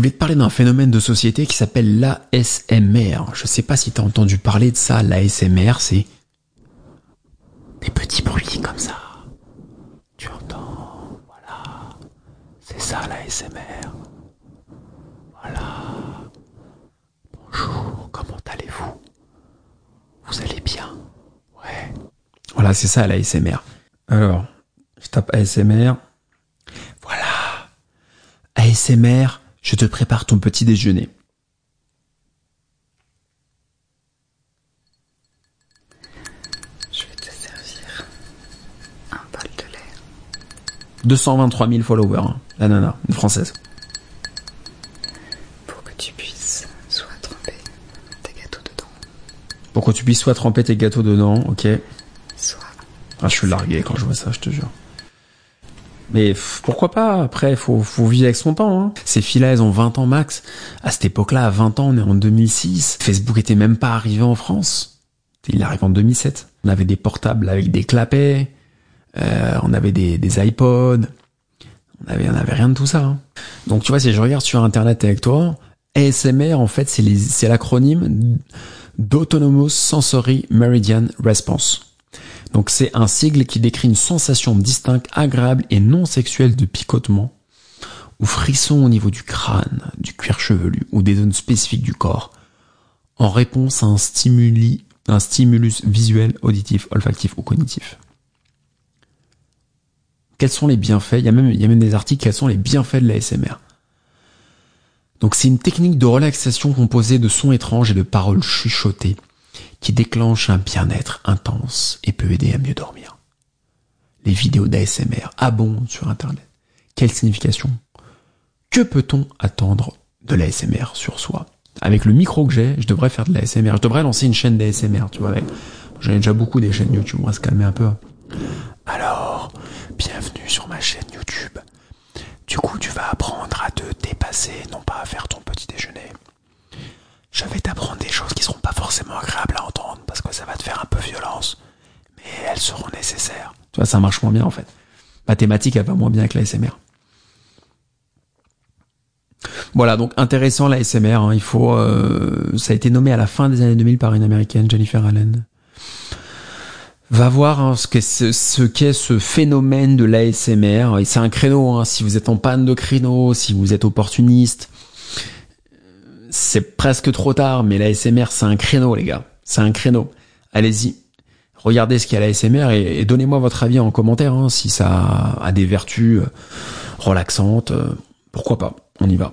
voulais te parler d'un phénomène de société qui s'appelle l'ASMR. Je sais pas si t'as entendu parler de ça. L'ASMR, c'est des petits bruits comme ça. Tu entends, voilà. C'est ça l'ASMR. Voilà. Bonjour, comment allez-vous? Vous allez bien? Ouais. Voilà, c'est ça l'ASMR. Alors, je tape ASMR. Voilà. ASMR, je te prépare ton petit déjeuner. Je vais te servir un bol de lait. 223 000 followers, hein. la nana, une française. pour que tu puisses soit tremper tes gâteaux dedans, Pour que tu puisses soit tremper tes gâteaux dedans, ok. soit Ah, je suis largué quand je vois ça, je te jure. Mais pourquoi pas Après, faut, faut vivre avec son temps. Hein. Ces filles-là, ont 20 ans max. À cette époque-là, à 20 ans, on est en 2006. Facebook était même pas arrivé en France. Il arrive en 2007. On avait des portables avec des clapets. euh, on avait des, des iPods. On avait, on avait rien de tout ça. hein. Donc tu vois, si je regarde sur Internet avec toi, ASMR, en fait, c'est l'acronyme d'Autonomous Sensory Meridian Response. Donc c'est un sigle qui décrit une sensation distincte, agréable et non sexuelle de picotement ou frisson au niveau du crâne, du cuir chevelu ou des zones spécifiques du corps en réponse à un stimuli, un stimulus visuel, auditif, olfactif ou cognitif. Quels sont les bienfaits? Il y a même, il y a même des articles, quels sont les bienfaits de l'ASMR Donc c'est une technique de relaxation composée de sons étranges et de paroles chuchotées qui déclenche un bien-être intense et peut aider à mieux dormir. Les vidéos d'ASMR abondent sur Internet. Quelle signification? Que peut-on attendre de l'ASMR sur soi? Avec le micro que j'ai, je devrais faire de l'ASMR. Je devrais lancer une chaîne d'ASMR, tu vois. J'en ai déjà beaucoup des chaînes YouTube, on va se calmer un peu. Alors, bienvenue sur ma chaîne YouTube. Du coup, tu vas apprendre à te dépasser, non pas à faire ton petit déjeuner. Je vais t'apprendre des choses qui seront pas forcément agréables que ça va te faire un peu violence, mais elles seront nécessaires. Tu vois, ça marche moins bien en fait. Ma thématique, elle va moins bien avec la SMR. Voilà, donc intéressant la SMR. hein. Il faut, euh, ça a été nommé à la fin des années 2000 par une américaine, Jennifer Allen. Va voir hein, ce qu'est ce, ce phénomène de l'ASMR. Et c'est un créneau. hein. Si vous êtes en panne de créneau, si vous êtes opportuniste, c'est presque trop tard, mais l'ASMR, c'est un créneau, les gars. C'est un créneau. Allez-y. Regardez ce qu'il y a à l'ASMR et, et donnez-moi votre avis en commentaire, hein, si ça a des vertus euh, relaxantes. euh, pourquoi pas On y va.